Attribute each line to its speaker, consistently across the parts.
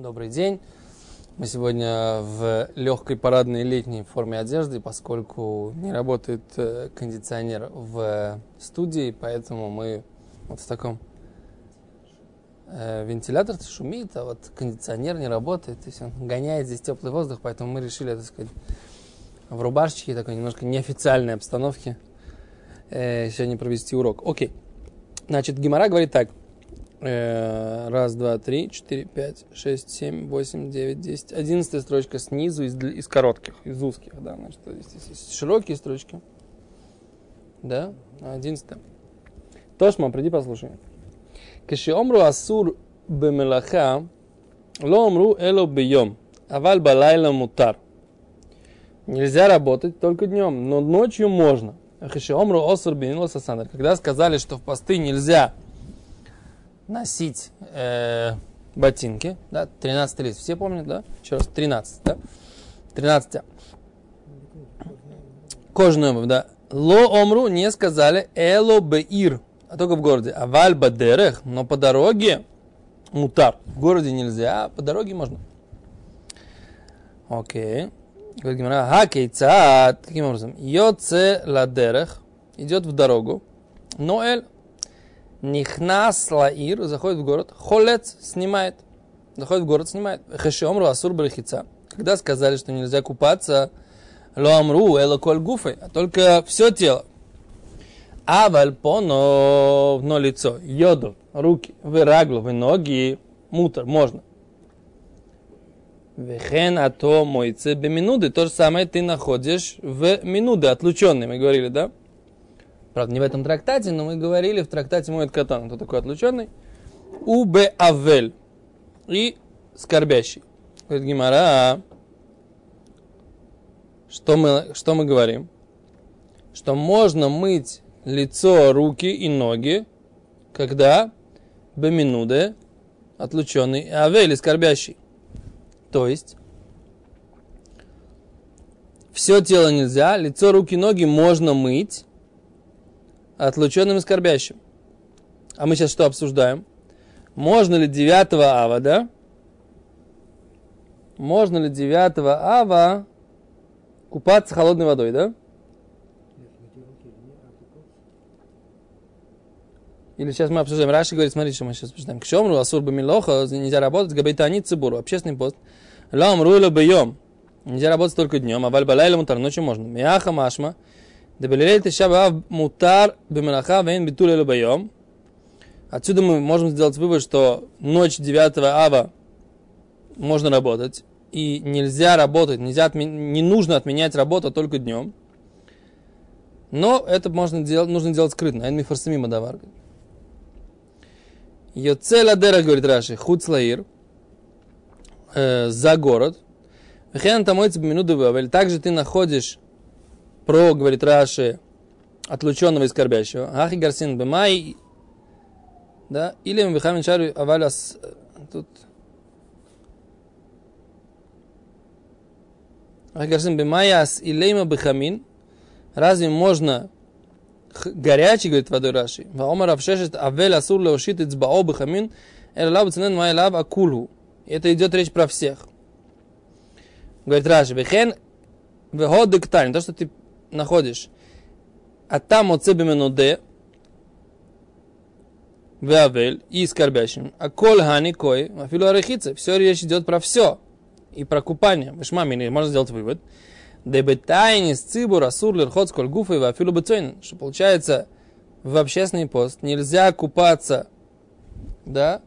Speaker 1: Добрый день. Мы сегодня в легкой парадной летней форме одежды, поскольку не работает э, кондиционер в студии, поэтому мы вот в таком э, вентилятор шумит, а вот кондиционер не работает, то есть он гоняет здесь теплый воздух, поэтому мы решили, так сказать, в рубашечке такой немножко неофициальной обстановке э, сегодня провести урок. Окей. Значит, Гимара говорит так. Э, раз, два, три, четыре, пять, шесть, семь, восемь, девять, десять. Одиннадцатая строчка снизу из, из коротких, из узких, да. Значит, здесь есть широкие строчки. Да, одиннадцатая. Тошма, приди послушай. Кеши омру асур бемелаха, ло омру эло бейом, аваль балайла мутар. Нельзя работать только днем, но ночью можно. Кеши омру осур бенила сасандар. Когда сказали, что в посты нельзя носить э, ботинки, да, 13 лист, все помнят, да? Еще раз, 13, да? 13. Кожаную обувь, да. Ло омру не сказали эло беир, а только в городе. А валь бадерех, но по дороге мутар. В городе нельзя, а по дороге можно. Окей. Говорит Гимара, хакейцат. Каким образом? Йоце ладерех, идет в дорогу. Ноэль, Нихнас лаир, заходит в город, холец снимает. Заходит в город, снимает. Хешиомру асур брахица. Когда сказали, что нельзя купаться, лоамру эла коль гуфы, а только все тело. Аваль поно, но лицо, йоду, руки, выраглу, вы ноги, мутор, можно. Вехен ато мойце беминуды. То же самое ты находишь в минуды, отлученные, мы говорили, да? Правда, не в этом трактате, но мы говорили в трактате Моет Катан, кто такой отлученный. Убе Авель. И скорбящий. Говорит Гимара, что мы, что мы говорим? Что можно мыть лицо, руки и ноги, когда беминуде, отлученный, авель, скорбящий. То есть, все тело нельзя, лицо, руки, ноги можно мыть, отлученным и скорбящим. А мы сейчас что обсуждаем? Можно ли 9 ава, да? Можно ли 9 ава купаться холодной водой, да? Или сейчас мы обсуждаем. Раши говорит, смотрите, что мы сейчас обсуждаем. К чему асур бамилоха, нельзя работать, габайтани цибуру, общественный пост. Лам руйло бьем. Нельзя работать только днем, а вальбалайла мутар, ночью можно. Мяха машма. Дебелилей Тиша Бав мутар бемелаха вейн битуль элу байом. Отсюда мы можем сделать вывод, что ночь 9 ава можно работать, и нельзя работать, нельзя отме... не нужно отменять работу только днем. Но это можно делать, нужно делать скрытно. Эн мифарсамима давар. Йоцела дера, говорит Раши, хуцлаир, э, за город. Вехен тамойцы минуты Также ты находишь про, говорит Раши, отлученного и скорбящего. Ахи гарсин бемай, да, или мбихамин шару аваляс, тут, Ахи гарсин бемаяс илейма бихамин, разве можно горячий, говорит водой Раши, Ваомар авшешет авель асур леошит ицбао бихамин, эль лав ценен май лав акулу. Это идет речь про всех. Говорит Раши, вехен веход то, что ты находишь, а там от себе менуде, веавель и скорбящим, а коль хани кой, афилу арехице, все речь идет про все, и про купание. Мини, можно сделать вывод. Дебетайни с цибур асур лирхот сколь гуфа и афилу бецойн, что получается, в общественный пост нельзя купаться, да,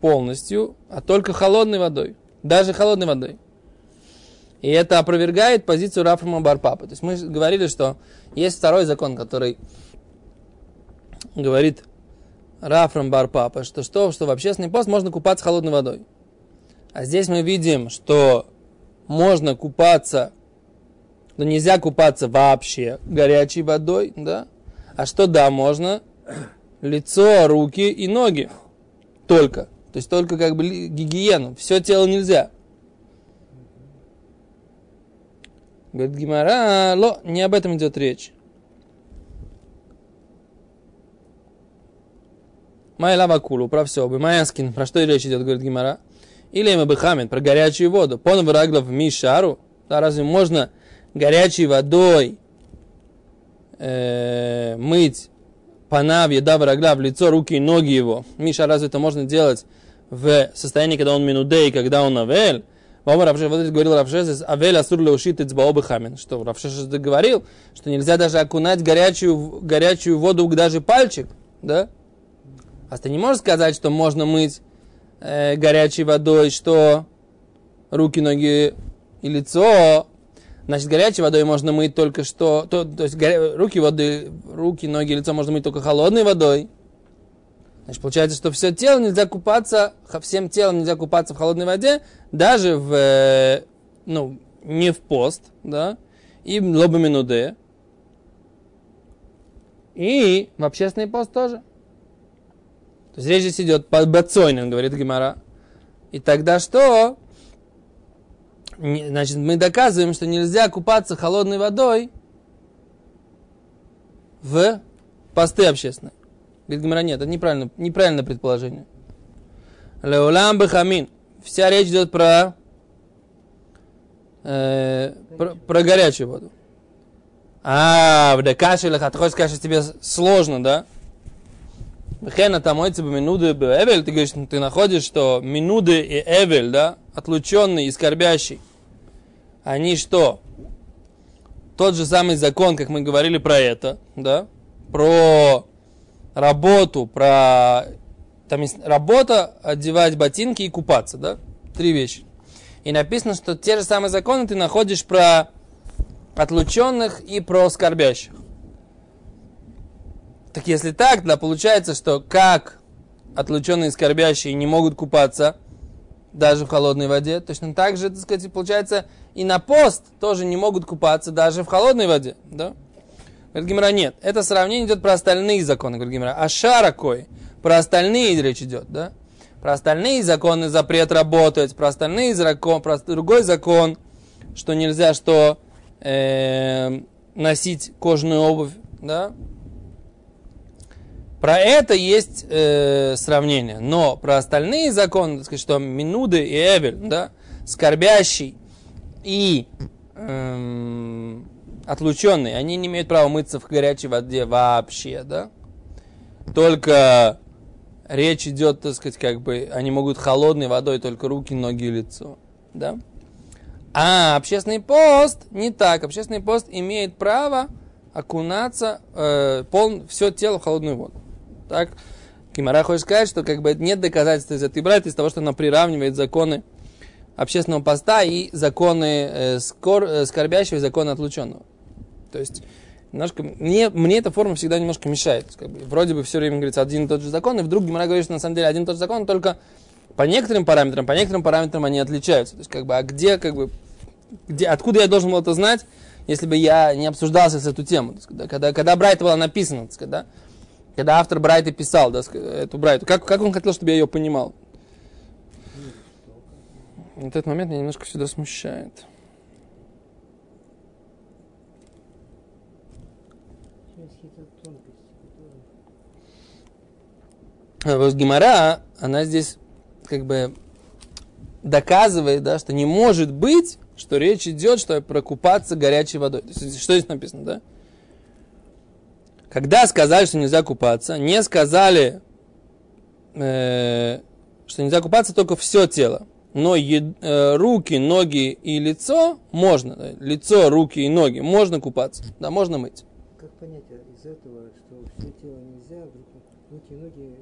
Speaker 1: полностью, а только холодной водой. Даже холодной водой. И это опровергает позицию Рафрама Барпапа. То есть мы говорили, что есть второй закон, который говорит Рафрам Барпапа, что, что, что в общественный пост можно купаться холодной водой. А здесь мы видим, что можно купаться, но нельзя купаться вообще горячей водой, да? А что да, можно? Лицо, руки и ноги. Только. То есть только как бы гигиену. Все тело нельзя. Говорит Гимара, ло, не об этом идет речь. Майя лава кулу, про все. Майяскин, про что речь идет, говорит Гимара. Или Мабахамин про горячую воду. Пон враглов мишару. Да, разве можно горячей водой э, мыть панав, еда врагла в лицо, руки и ноги его? Миша, разве это можно делать в состоянии, когда он минудей, когда он авель? Баба Равшеш, вот говорил Равшес, авель асур леушит хамин. Что Равшеш говорил, что нельзя даже окунать горячую, горячую воду даже пальчик, да? А ты не можешь сказать, что можно мыть э, горячей водой, что руки, ноги и лицо. Значит, горячей водой можно мыть только что, то, то есть горя, руки, воды, руки, ноги, лицо можно мыть только холодной водой. Значит, получается, что все тело нельзя купаться, всем телом нельзя купаться в холодной воде, даже в, э, ну, не в пост, да, и лоба минуде, и в общественный пост тоже. То есть речь здесь идет под бацойным, говорит Гимара. И тогда что? Значит, мы доказываем, что нельзя купаться холодной водой в посты общественные. Говорит Гимара, нет, это неправильно, неправильное предположение. Леулам бахамин. Вся речь идет про, э, про, про горячую воду. А, в декашелях, а ты хочешь сказать, что тебе сложно, да? Хена там мойцы бы минуды бы эвель, ты говоришь, ты находишь, что минуды и эвель, да, отлученный и скорбящий, они что? Тот же самый закон, как мы говорили про это, да, про работу, про... Там есть работа, одевать ботинки и купаться, да? Три вещи. И написано, что те же самые законы ты находишь про отлученных и про скорбящих. Так если так, да, получается, что как отлученные и скорбящие не могут купаться даже в холодной воде, точно так же, так сказать, получается, и на пост тоже не могут купаться даже в холодной воде, да? Говорит Гимара, нет. Это сравнение идет про остальные законы, говорит Гимара. А шара кой? Про остальные речь идет, да? Про остальные законы запрет работать, про остальные закон, про другой закон, что нельзя что э, носить кожаную обувь, да? Про это есть э, сравнение. Но про остальные законы, так сказать, что Минуды и Эвель, да, скорбящий и эм, отлученные, они не имеют права мыться в горячей воде вообще, да? Только речь идет, так сказать, как бы, они могут холодной водой только руки, ноги и лицо, да? А общественный пост не так. Общественный пост имеет право окунаться э, пол, все тело в холодную воду. Так, Кимара хочет сказать, что как бы нет доказательств из этой брать из того, что она приравнивает законы общественного поста и законы э, скор, э, скорбящего и законы отлученного. То есть, немножко, мне, мне эта форма всегда немножко мешает. Как бы, вроде бы все время говорится один и тот же закон, и вдруг Гимара говорит, что на самом деле один и тот же закон, только по некоторым параметрам, по некоторым параметрам они отличаются. То есть, как бы, а где, как бы, где, откуда я должен был это знать, если бы я не обсуждал сейчас эту тему? Есть, когда, когда, когда Брайта была написана, есть, когда, когда автор Брайта писал да, эту Брайту, как, как он хотел, чтобы я ее понимал? Вот этот момент меня немножко всегда смущает. Вот Гимара, она здесь как бы доказывает, да, что не может быть, что речь идет, что прокупаться горячей водой. То есть, что здесь написано, да? Когда сказали, что нельзя купаться, не сказали, э, что нельзя купаться только все тело. Но е, э, руки, ноги и лицо можно. Да, лицо, руки и ноги можно купаться. Да, можно мыть.
Speaker 2: Как понять из этого, что все тело нельзя, руки и ноги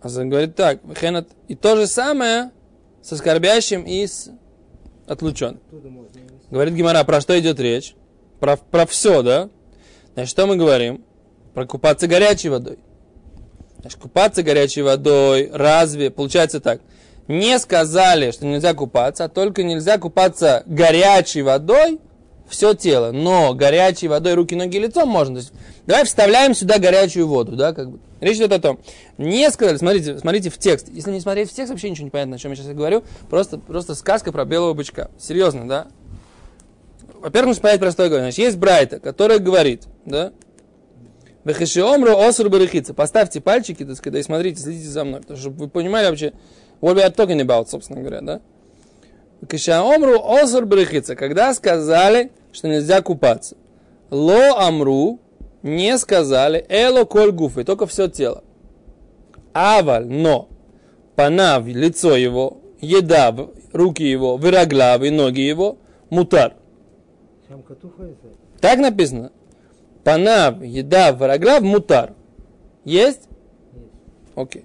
Speaker 1: а он говорит так, хенат, и то же самое со скорбящим и с отлученным. Говорит Гимара, про что идет речь? Про, про все, да? Значит, что мы говорим? Про купаться горячей водой. Значит, купаться горячей водой, разве, получается так, не сказали, что нельзя купаться, а только нельзя купаться горячей водой все тело, но горячей водой руки, ноги, лицо можно. То есть, давай вставляем сюда горячую воду, да, как бы. Речь идет о том, не сказали, смотрите, смотрите в текст. Если не смотреть в текст, вообще ничего не понятно, о чем я сейчас говорю. Просто, просто сказка про белого бычка. Серьезно, да? Во-первых, нужно понять простое говорю. Значит, есть Брайта, который говорит, да? Бехешиомру осур барихица. Поставьте пальчики, так сказать, и смотрите, следите за мной. Потому что, вы понимали вообще, What we are talking about, собственно говоря, да? Когда сказали, что нельзя купаться. Ло амру не сказали эло коль гуфы, только все тело. Аваль, но, панав, лицо его, еда, руки его, вираглав и ноги его, мутар.
Speaker 2: Там?
Speaker 1: Так написано. Панав, еда, вираглав, мутар. Есть? Окей.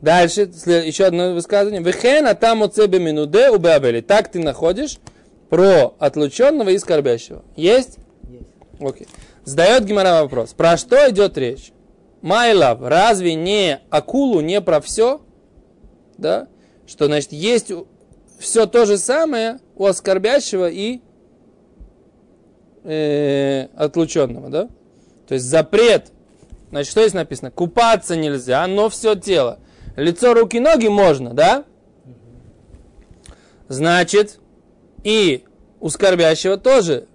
Speaker 1: Дальше, еще одно высказывание. Вехен атам оцебе минуде убеабели. Так ты находишь про отлученного и скорбящего. Есть?
Speaker 2: Есть.
Speaker 1: Окей. Задает Гимара вопрос. Про что идет речь? Майлав, разве не акулу, не про все? Да? Что значит, есть все то же самое у оскорбящего и э, отлученного, да? То есть запрет. Значит, что здесь написано? Купаться нельзя, но все тело. Лицо, руки, ноги можно, да? Значит, и у скорбящего тоже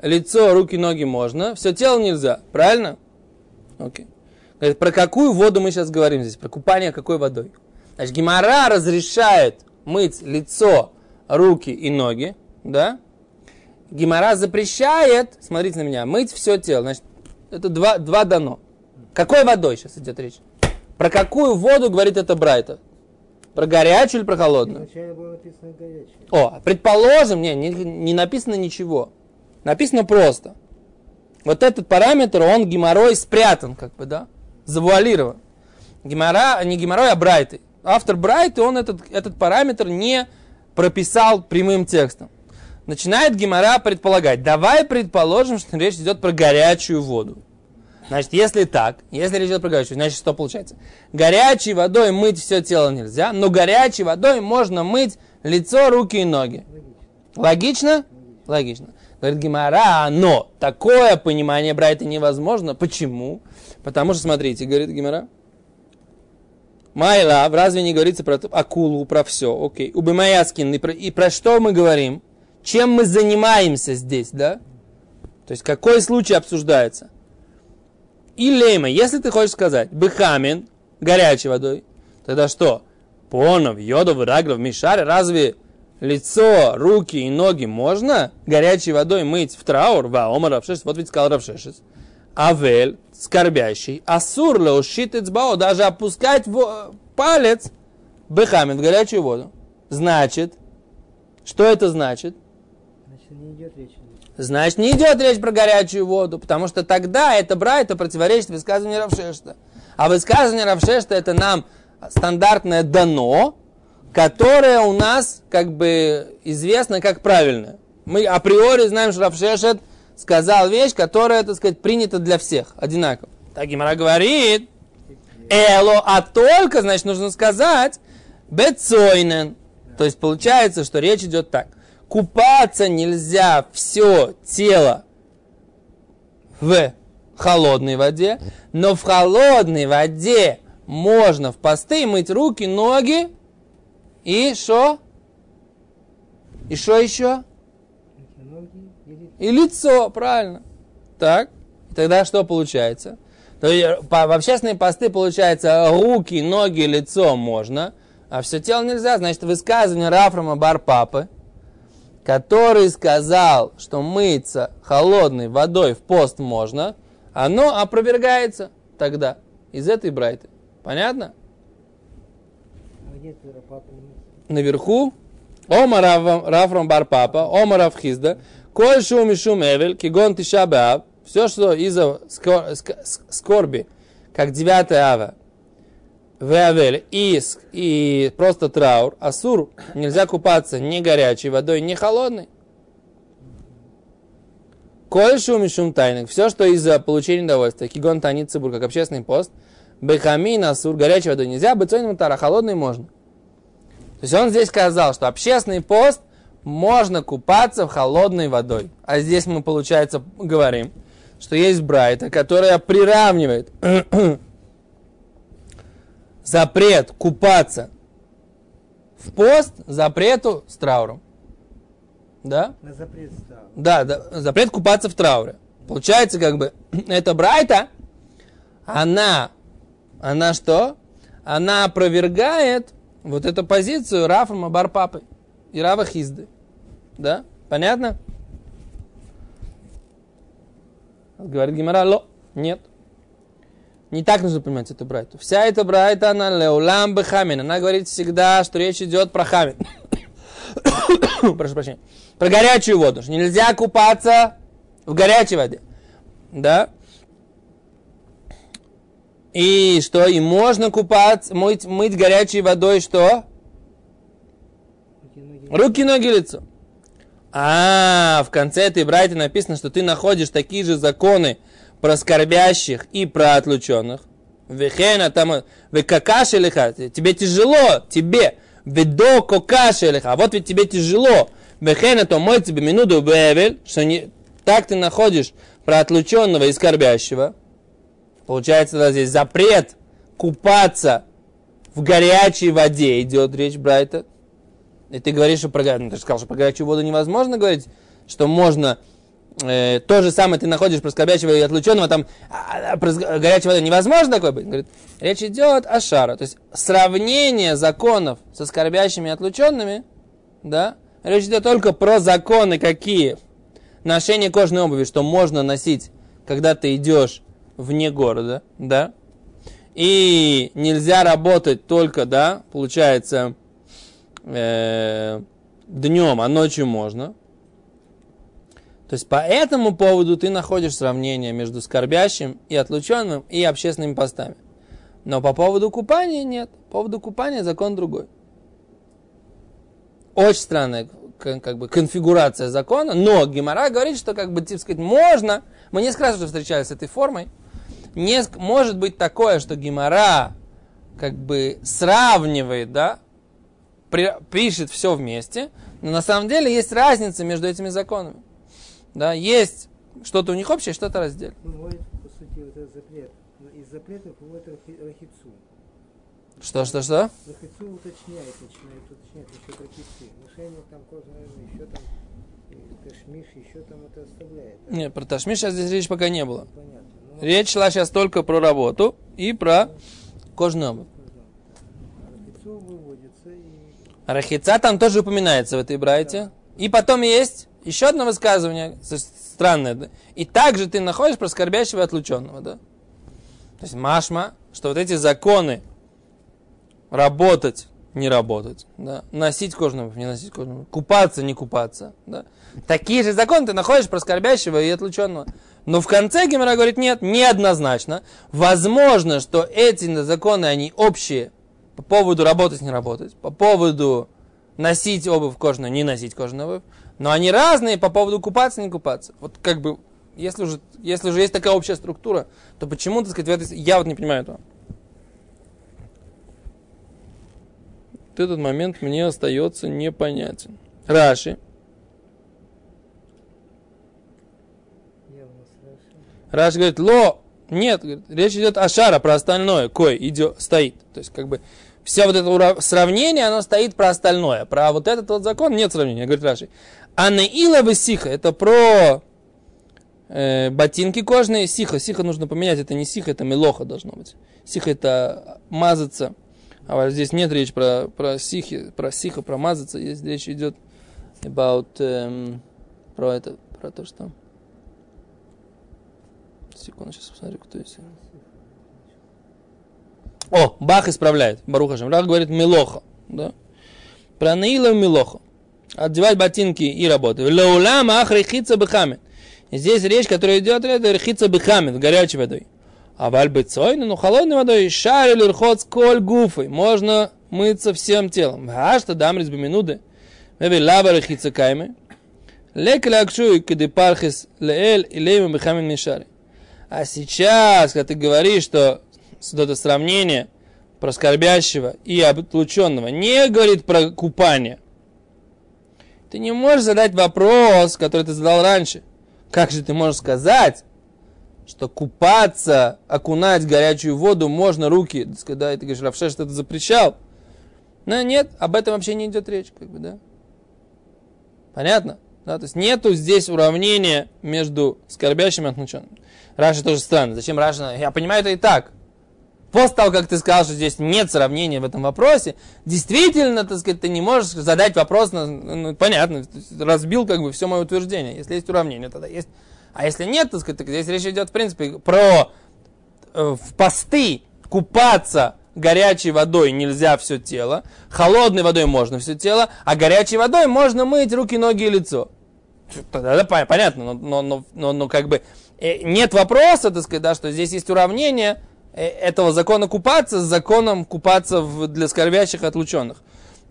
Speaker 1: лицо, руки, ноги можно, все тело нельзя, правильно? Окей. Говорит, про какую воду мы сейчас говорим здесь? Про купание какой водой? Значит, Гимара разрешает мыть лицо, руки и ноги, да? Гимара запрещает, смотрите на меня, мыть все тело. Значит, это два, два дано. Какой водой сейчас идет речь? Про какую воду говорит это Брайта? Про горячую или про холодную?
Speaker 2: Вначале было написано горячее.
Speaker 1: О, предположим, не, не, не написано ничего. Написано просто. Вот этот параметр, он геморрой спрятан, как бы, да? Завуалирован. Гемора, не геморрой, а Брайты. Автор Брайты, он этот, этот параметр не прописал прямым текстом. Начинает Гемора предполагать. Давай предположим, что речь идет про горячую воду. Значит, если так, если речь идет про горячую, значит, что получается? Горячей водой мыть все тело нельзя, но горячей водой можно мыть лицо, руки и ноги. Логично. Логично? Говорит Гимара, но такое понимание Брайта невозможно. Почему? Потому что, смотрите, говорит Гимара. Майла, разве не говорится про акулу, про все? Окей. Убимаяскин. И про, и про что мы говорим? Чем мы занимаемся здесь, да? То есть, какой случай обсуждается? И лейма, если ты хочешь сказать, быхамин, горячей водой, тогда что? Понов, йодов, раглов, мишаре, разве лицо, руки и ноги можно горячей водой мыть в траур? Ва, омар равшешес, вот ведь сказал равшешес. Авель, скорбящий, асур леушит эцбао, даже опускать в палец быхамин в горячую воду. Значит, что это значит?
Speaker 2: Значит, не идет речь.
Speaker 1: Значит, не идет речь про горячую воду, потому что тогда это брать, это противоречит высказыванию Равшешта. А высказывание Равшешта это нам стандартное дано, которое у нас как бы известно как правильное. Мы априори знаем, что Равшешет сказал вещь, которая, так сказать, принята для всех, одинаково. Так Гимара говорит, эло, а только, значит, нужно сказать, бецойнен. То есть получается, что речь идет так. Купаться нельзя все тело в холодной воде, но в холодной воде можно в посты мыть руки, ноги и что? И что еще? И лицо, правильно. Так, тогда что получается? То есть, по- в общественные посты получается руки, ноги, лицо можно, а все тело нельзя. Значит, высказывание Рафрама Барпапы, который сказал, что мыться холодной водой в пост можно, оно опровергается тогда из этой брайты. Понятно?
Speaker 2: а
Speaker 1: наверху, Ома Рав- Рафрам Бар Папа, Ома Рав Хизда, Коль шум и шум эвель, кигон тиша беав, все, что из-за скорби, как 9 ава, веавель, и, с- и просто траур, асур, нельзя купаться ни горячей водой, ни холодной. Коль шум и шум тайных, все, что из-за получения удовольствия, кигон танит цибур, как общественный пост, бехамин, асур, горячей водой нельзя, бецойным тара, холодной можно. То есть он здесь сказал, что общественный пост можно купаться в холодной водой. А здесь мы, получается, говорим, что есть Брайта, которая приравнивает запрет купаться в пост запрету с трауром. Да?
Speaker 2: на запрет стал.
Speaker 1: Да, да, запрет купаться в трауре. Получается, как бы, эта Брайта, она, она что? она опровергает вот эту позицию Рафа Бар Папы и Рава Хизды. Да? Понятно? Говорит Гимара, ло, нет. Не так нужно понимать эту брайту. Вся эта брайта, она леулам бехамин. Она говорит всегда, что речь идет про хамин. Прошу прощения. Про горячую воду. Что нельзя купаться в горячей воде. Да? И что? И можно купаться, мыть, мыть горячей водой что? Руки, ноги, лицо. А, в конце этой брайте написано, что ты находишь такие же законы про скорбящих и про отлученных. Вехена там, векакаши лиха, тебе тяжело, тебе, ведо кокаши лиха, вот ведь тебе тяжело. Вехена то мой тебе минуту бевель, что не, так ты находишь про отлученного и скорбящего. Получается, да, здесь запрет купаться в горячей воде идет речь Брайта. И ты говоришь, что про, ну, ты же сказал, что про горячую воду невозможно говорить, что можно э, то же самое ты находишь про скорбящего и отлученного, там а, а, про горячую невозможно такое быть. Говорит, речь идет о шара. То есть сравнение законов со скорбящими и отлученными, да, речь идет только про законы какие. Ношение кожаной обуви, что можно носить, когда ты идешь вне города, да. И нельзя работать только, да, получается, э, днем, а ночью можно. То есть по этому поводу ты находишь сравнение между скорбящим и отлученным и общественными постами. Но по поводу купания нет. По поводу купания закон другой. Очень странная как бы конфигурация закона, но Гемора говорит, что как бы, типа сказать, можно, мы несколько раз уже встречались с этой формой, не, может быть такое, что Гемора как бы сравнивает, да, при, пишет все вместе, но на самом деле есть разница между этими законами. Да, есть что-то у них общее, что-то раздельное.
Speaker 2: Ну, вот, по сути, вот этот запрет. Из запретов выводит рахицу.
Speaker 1: Что, что, что?
Speaker 2: Рахицу уточняет, начинает уточнять насчет рахицы. Ношение там кожа, наверное, еще там ташмиш, еще там это оставляет.
Speaker 1: Да? Нет, про ташмиш сейчас здесь речь пока не было.
Speaker 2: Понятно. Но...
Speaker 1: Речь шла сейчас только про работу и про кожную обувь.
Speaker 2: Рахицу и...
Speaker 1: Рахица там тоже упоминается в этой брайте. Да. И потом есть еще одно высказывание, странное. Да? И также ты находишь про скорбящего и отлученного. Да? То есть машма, что вот эти законы работать, не работать, да? носить кожаную не носить кожаную купаться, не купаться. Да? Такие же законы ты находишь про скорбящего и отлученного. Но в конце Гемора говорит, нет, неоднозначно. Возможно, что эти законы, они общие по поводу работать, не работать, по поводу носить обувь кожаную, не носить кожаную обувь. Но они разные по поводу купаться, не купаться. Вот как бы, если уже, если уже есть такая общая структура, то почему, так сказать, в этой... Я вот не понимаю этого. Вот этот момент мне остается непонятен. Раши. Раши говорит, ло, нет, говорит, речь идет о шара, про остальное, кое идет, стоит. То есть, как бы, все вот это сравнение, оно стоит про остальное. Про вот этот вот закон нет сравнения, говорит Раши. А Наила сиха, это про э, ботинки кожные. Сиха, сиха нужно поменять, это не сиха, это мелоха должно быть. Сиха это мазаться. А вот здесь нет речи про, про сихи, про сиха, про мазаться. Здесь речь идет about, эм, про это, про то, что... Секунду, сейчас посмотрю, кто есть. О, Бах исправляет, Баруха Бах говорит мелоха, да? Про Наила мелоха одевать ботинки и работать. Леулам ах рехица бехамин. Здесь речь, которая идет, это рехица бехамин, горячей водой. А вальбецой, ну холодной водой, шар или рхот коль гуфой. Можно мыться всем телом. А что дам резьбы минуты? Веби лава рехица кайме. Лек лакшуй кеды пархис леэль и лейма бехамин мишари. А сейчас, когда ты говоришь, что это сравнение про скорбящего и отлученного не говорит про купание – ты не можешь задать вопрос, который ты задал раньше. Как же ты можешь сказать, что купаться, окунать горячую воду можно руки? Когда ты говоришь, Равшеш, что это запрещал. Но нет, об этом вообще не идет речь, как бы, да? Понятно? Да, то есть нету здесь уравнения между скорбящим и отмученным. Раша тоже странно. Зачем Раша? Я понимаю это и так. После того, как ты сказал, что здесь нет сравнения в этом вопросе, действительно, так сказать, ты не можешь задать вопрос, на, ну, понятно, разбил как бы все мое утверждение. Если есть уравнение, тогда есть. А если нет, так сказать, так здесь речь идет, в принципе, про э, в посты купаться горячей водой нельзя все тело, холодной водой можно все тело, а горячей водой можно мыть руки, ноги и лицо. Тогда понятно, но, но, но, но, но как бы э, нет вопроса, так сказать, да, что здесь есть уравнение этого закона купаться с законом купаться для скорбящих отлученных.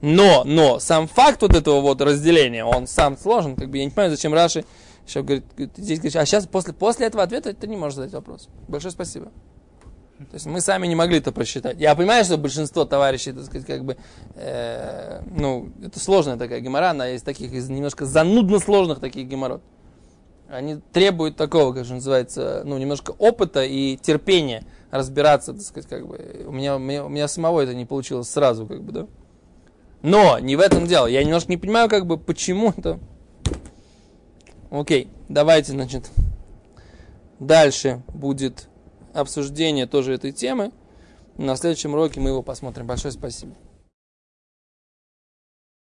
Speaker 1: Но, но, сам факт вот этого вот разделения, он сам сложен, как бы я не понимаю, зачем Раши еще говорит, здесь говорит, а сейчас после, после этого ответа ты не можешь задать вопрос. Большое спасибо. То есть мы сами не могли это просчитать. Я понимаю, что большинство товарищей, так сказать, как бы, э, ну, это сложная такая гемора, она есть таких, из немножко занудно сложных таких геморрот. Они требуют такого, как же называется, ну, немножко опыта и терпения разбираться, так сказать, как бы. У меня, у меня, у меня самого это не получилось сразу, как бы, да. Но не в этом дело. Я немножко не понимаю, как бы, почему это. Окей, давайте, значит, дальше будет обсуждение тоже этой темы. На следующем уроке мы его посмотрим. Большое спасибо.